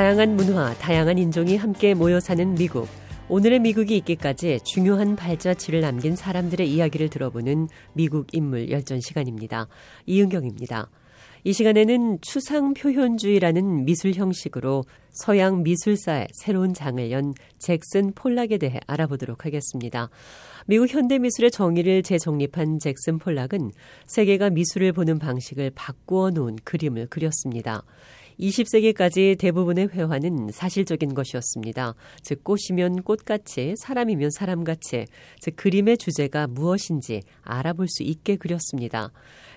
다양한 문화, 다양한 인종이 함께 모여 사는 미국. 오늘의 미국이 있기까지 중요한 발자취를 남긴 사람들의 이야기를 들어보는 미국 인물 열전 시간입니다. 이은경입니다. 이 시간에는 추상 표현주의라는 미술 형식으로 서양 미술사의 새로운 장을 연 잭슨 폴락에 대해 알아보도록 하겠습니다. 미국 현대 미술의 정의를 재정립한 잭슨 폴락은 세계가 미술을 보는 방식을 바꾸어 놓은 그림을 그렸습니다. 20세기까지 대부분의 회화는 사실적인 것이었습니다. 즉 꽃이면 꽃같이 사람이면 사람같이 즉 그림의 주제가 무엇인지 알아볼 수 있게 그렸습니다.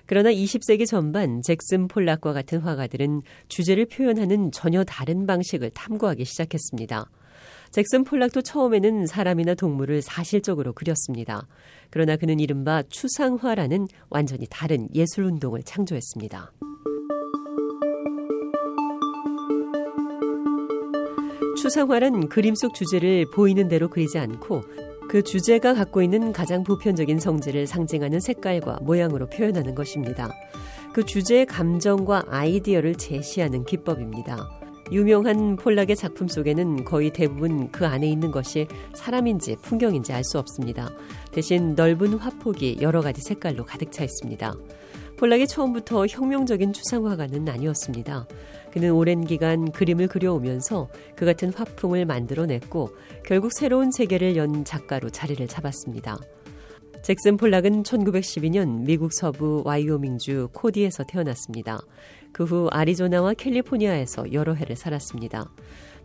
그러나 20세기 전반 잭슨 폴락과 같은 화가들은 주제를 표현하는 전혀 다른 방식을 탐구하기 시작했습니다. 잭슨 폴락도 처음에는 사람이나 동물을 사실적으로 그렸습니다. 그러나 그는 이른바 추상화라는 완전히 다른 예술 운동을 창조했습니다. 추상화란 그림 속 주제를 보이는 대로 그리지 않고 그 주제가 갖고 있는 가장 보편적인 성질을 상징하는 색깔과 모양으로 표현하는 것입니다. 그 주제의 감정과 아이디어를 제시하는 기법입니다. 유명한 폴락의 작품 속에는 거의 대부분 그 안에 있는 것이 사람인지 풍경인지 알 수 없습니다. 대신 넓은 화폭이 여러 가지 색깔로 가득 차 있습니다. 폴락이 처음부터 혁명적인 추상화가는 아니었습니다. 그는 오랜 기간 그림을 그려오면서 그 같은 화풍을 만들어냈고 결국 새로운 세계를 연 작가로 자리를 잡았습니다. 잭슨 폴락은 1912년 미국 서부 와이오밍주 코디에서 태어났습니다. 그 후 아리조나와 캘리포니아에서 여러 해를 살았습니다.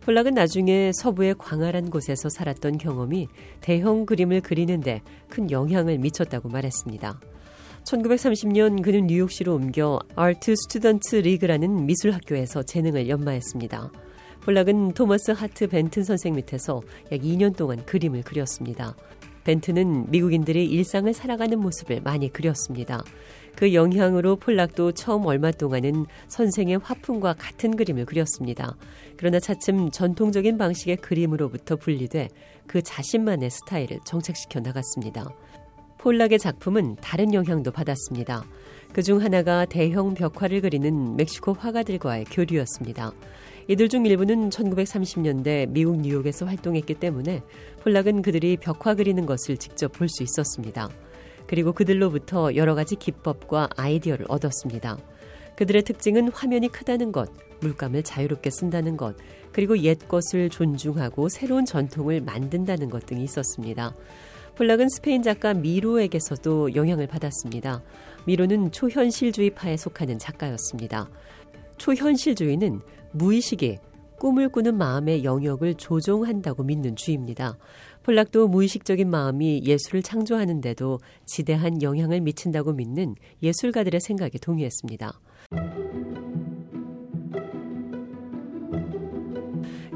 폴락은 나중에 서부의 광활한 곳에서 살았던 경험이 대형 그림을 그리는데 큰 영향을 미쳤다고 말했습니다. 1930년 그는 뉴욕시로 옮겨 Art Student League라는 미술 학교에서 재능을 연마했습니다. 폴락은 토머스 하트 벤튼 선생 밑에서 약 2년 동안 그림을 그렸습니다. 벤튼은 미국인들이 일상을 살아가는 모습을 많이 그렸습니다. 그 영향으로 폴락도 처음 얼마 동안은 선생의 화풍과 같은 그림을 그렸습니다. 그러나 차츰 전통적인 방식의 그림으로부터 분리돼 그 자신만의 스타일을 정착시켜 나갔습니다. 폴락의 작품은 다른 영향도 받았습니다. 그 중 하나가 대형 벽화를 그리는 멕시코 화가들과의 교류였습니다. 이들 중 일부는 1930년대 미국 뉴욕에서 활동했기 때문에 폴락은 그들이 벽화 그리는 것을 직접 볼 수 있었습니다. 그리고 그들로부터 여러 가지 기법과 아이디어를 얻었습니다. 그들의 특징은 화면이 크다는 것, 물감을 자유롭게 쓴다는 것, 그리고 옛 것을 존중하고 새로운 전통을 만든다는 것 등이 있었습니다. 폴락은 스페인 작가 미로에게서도 영향을 받았습니다. 미로는 초현실주의파에 속하는 작가였습니다. 초현실주의는 무의식에 꿈을 꾸는 마음의 영역을 조종한다고 믿는 주의입니다. 폴락도 무의식적인 마음이 예술을 창조하는데도 지대한 영향을 미친다고 믿는 예술가들의 생각에 동의했습니다.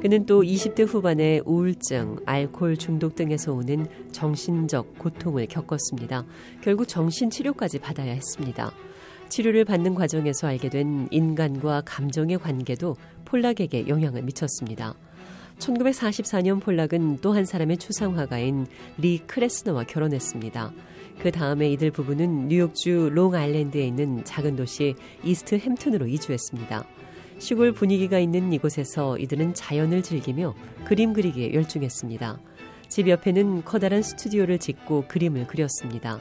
그는 또 20대 후반에 우울증, 알코올 중독 등에서 오는 정신적 고통을 겪었습니다. 결국 정신치료까지 받아야 했습니다. 치료를 받는 과정에서 알게 된 인간과 감정의 관계도 폴락에게 영향을 미쳤습니다. 1944년 폴락은 또 한 사람의 추상화가인 리 크레스너와 결혼했습니다. 그 다음에 이들 부부는 뉴욕주 롱아일랜드에 있는 작은 도시 이스트 햄튼으로 이주했습니다. 시골 분위기가 있는 이곳에서 이들은 자연을 즐기며 그림 그리기에 열중했습니다. 집 옆에는 커다란 스튜디오를 짓고 그림을 그렸습니다.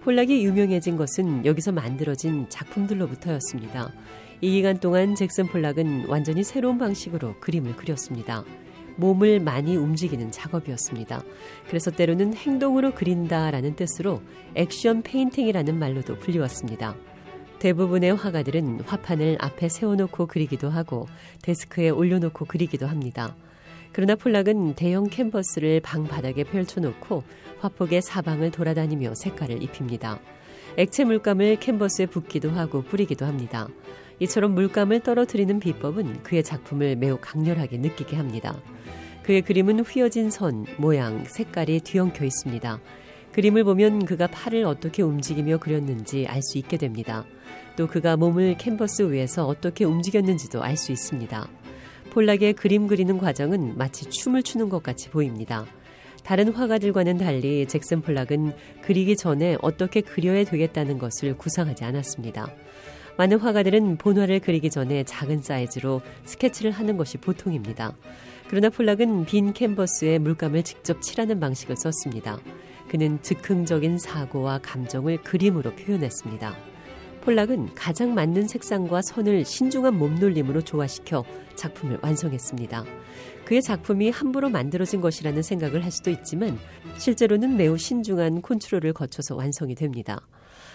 폴락이 유명해진 것은 여기서 만들어진 작품들로부터였습니다. 이 기간 동안 잭슨 폴락은 완전히 새로운 방식으로 그림을 그렸습니다. 몸을 많이 움직이는 작업이었습니다. 그래서 때로는 행동으로 그린다라는 뜻으로 액션 페인팅이라는 말로도 불리웠습니다. 대부분의 화가들은 화판을 앞에 세워놓고 그리기도 하고 데스크에 올려놓고 그리기도 합니다. 그러나 폴락은 대형 캔버스를 방 바닥에 펼쳐놓고 화폭의 사방을 돌아다니며 색깔을 입힙니다. 액체 물감을 캔버스에 붓기도 하고 뿌리기도 합니다. 이처럼 물감을 떨어뜨리는 비법은 그의 작품을 매우 강렬하게 느끼게 합니다. 그의 그림은 휘어진 선, 모양, 색깔이 뒤엉켜 있습니다. 그림을 보면 그가 팔을 어떻게 움직이며 그렸는지 알 수 있게 됩니다. 또 그가 몸을 캔버스 위에서 어떻게 움직였는지도 알 수 있습니다. 폴락의 그림 그리는 과정은 마치 춤을 추는 것 같이 보입니다. 다른 화가들과는 달리 잭슨 폴락은 그리기 전에 어떻게 그려야 되겠다는 것을 구상하지 않았습니다. 많은 화가들은 본화를 그리기 전에 작은 사이즈로 스케치를 하는 것이 보통입니다. 그러나 폴락은 빈 캔버스에 물감을 직접 칠하는 방식을 썼습니다. 그는 즉흥적인 사고와 감정을 그림으로 표현했습니다. 폴락은 가장 맞는 색상과 선을 신중한 몸놀림으로 조화시켜 작품을 완성했습니다. 그의 작품이 함부로 만들어진 것이라는 생각을 할 수도 있지만 실제로는 매우 신중한 컨트롤을 거쳐서 완성이 됩니다.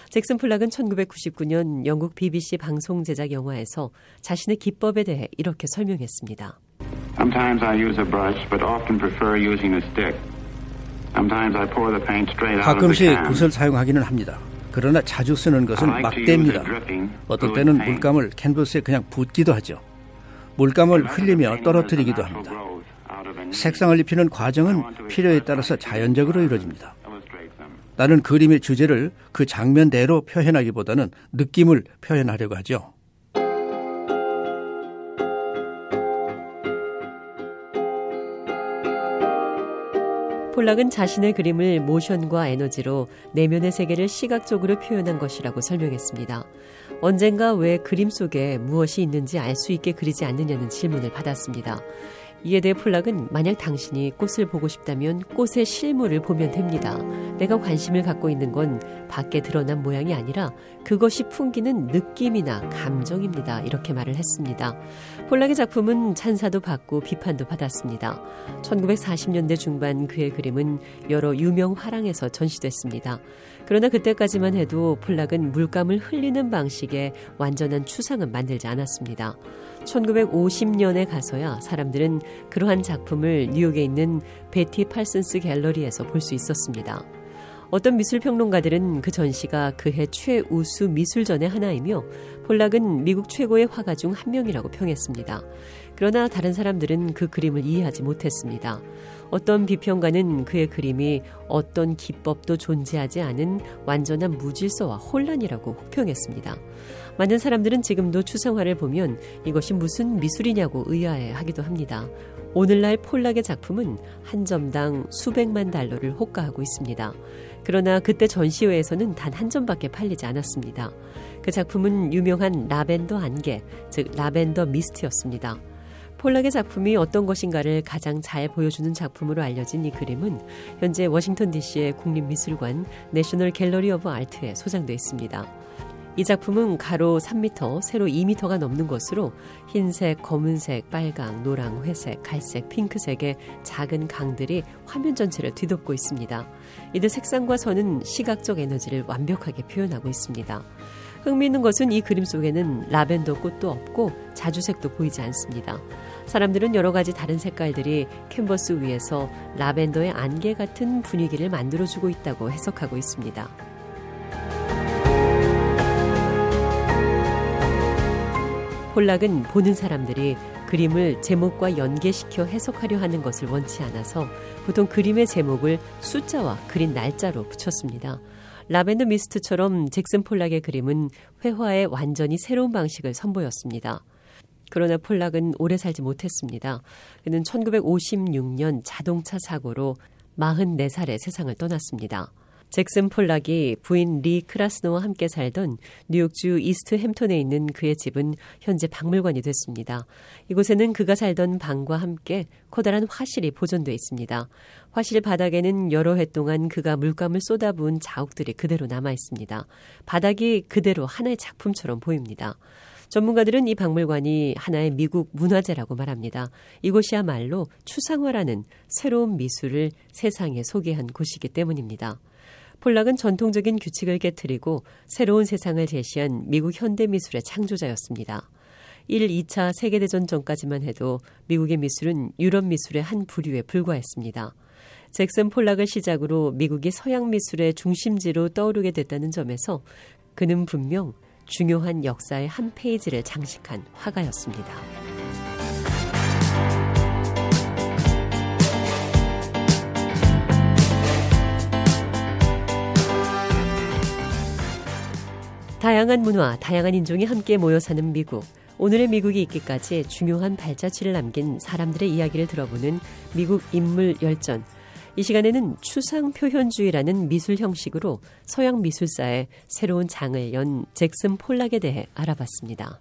잭슨 폴락은 1999년 영국 BBC 방송 제작 영화에서 자신의 기법에 대해 이렇게 설명했습니다. Sometimes I use a brush, but often prefer using a stick. 가끔씩 붓을 사용하기는 합니다. 그러나 자주 쓰는 것은 막대입니다. 어떨 때는 물감을 캔버스에 그냥 붓기도 하죠. 물감을 흘리며 떨어뜨리기도 합니다. 색상을 입히는 과정은 필요에 따라서 자연적으로 이루어집니다. 나는 그림의 주제를 그 장면대로 표현하기보다는 느낌을 표현하려고 하죠. 폴락은 자신의 그림을 모션과 에너지로 내면의 세계를 시각적으로 표현한 것이라고 설명했습니다. 언젠가 왜 그림 속에 무엇이 있는지 알 수 있게 그리지 않느냐는 질문을 받았습니다. 이에 대해 폴락은 만약 당신이 꽃을 보고 싶다면 꽃의 실물을 보면 됩니다. 내가 관심을 갖고 있는 건 밖에 드러난 모양이 아니라 그것이 풍기는 느낌이나 감정입니다. 이렇게 말을 했습니다. 폴락의 작품은 찬사도 받고 비판도 받았습니다. 1940년대 중반 그의 그림은 여러 유명 화랑에서 전시됐습니다. 그러나 그때까지만 해도 폴락은 물감을 흘리는 방식의 완전한 추상은 만들지 않았습니다. 1950년에 가서야 사람들은 그러한 작품을 뉴욕에 있는 베티 팔슨스 갤러리에서 볼 수 있었습니다. 어떤 미술 평론가들은 그 전시가 그해 최우수 미술전의 하나이며 폴락은 미국 최고의 화가 중 한 명이라고 평했습니다. 그러나 다른 사람들은 그 그림을 이해하지 못했습니다. 어떤 비평가는 그의 그림이 어떤 기법도 존재하지 않은 완전한 무질서와 혼란이라고 혹평했습니다. 많은 사람들은 지금도 추상화를 보면 이것이 무슨 미술이냐고 의아해 하기도 합니다. 오늘날 폴락의 작품은 한 점당 수백만 달러를 호가하고 있습니다. 그러나 그때 전시회에서는 단 한 점밖에 팔리지 않았습니다. 그 작품은 유명한 라벤더 안개, 즉 Lavender Mist였습니다. 폴락의 작품이 어떤 것인가를 가장 잘 보여주는 작품으로 알려진 이 그림은 현재 워싱턴 DC의 국립미술관 National Gallery of Art에 소장되어 있습니다. 이 작품은 가로 3m, 세로 2m가 넘는 것으로 흰색, 검은색, 빨강, 노랑, 회색, 갈색, 핑크색의 작은 강들이 화면 전체를 뒤덮고 있습니다. 이들 색상과 선은 시각적 에너지를 완벽하게 표현하고 있습니다. 흥미있는 것은 이 그림 속에는 라벤더 꽃도 없고 자주색도 보이지 않습니다. 사람들은 여러 가지 다른 색깔들이 캔버스 위에서 라벤더의 안개 같은 분위기를 만들어주고 있다고 해석하고 있습니다. 폴락은 보는 사람들이 그림을 제목과 연계시켜 해석하려 하는 것을 원치 않아서 보통 그림의 제목을 숫자와 그린 날짜로 붙였습니다. Lavender Mist처럼 잭슨 폴락의 그림은 회화의 완전히 새로운 방식을 선보였습니다. 그러나 폴락은 오래 살지 못했습니다. 그는 1956년 자동차 사고로 44살에 세상을 떠났습니다. 잭슨 폴락이 부인 리 크라스노와 함께 살던 뉴욕주 이스트 햄턴에 있는 그의 집은 현재 박물관이 됐습니다. 이곳에는 그가 살던 방과 함께 커다란 화실이 보존돼 있습니다. 화실 바닥에는 여러 해 동안 그가 물감을 쏟아부은 자욱들이 그대로 남아 있습니다. 바닥이 그대로 하나의 작품처럼 보입니다. 전문가들은 이 박물관이 하나의 미국 문화재라고 말합니다. 이곳이야말로 추상화라는 새로운 미술을 세상에 소개한 곳이기 때문입니다. 폴락은 전통적인 규칙을 깨뜨리고 새로운 세상을 제시한 미국 현대미술의 창조자였습니다. 1, 2차 세계대전 전까지만 해도 미국의 미술은 유럽 미술의 한 부류에 불과했습니다. 잭슨 폴락을 시작으로 미국이 서양 미술의 중심지로 떠오르게 됐다는 점에서 그는 분명 중요한 역사의 한 페이지를 장식한 화가였습니다. 다양한 문화, 다양한 인종이 함께 모여 사는 미국. 오늘의 미국이 있기까지 중요한 발자취를 남긴 사람들의 이야기를 들어보는 미국 인물 열전. 이 시간에는 추상 표현주의라는 미술 형식으로 서양 미술사에 새로운 장을 연 잭슨 폴락에 대해 알아봤습니다.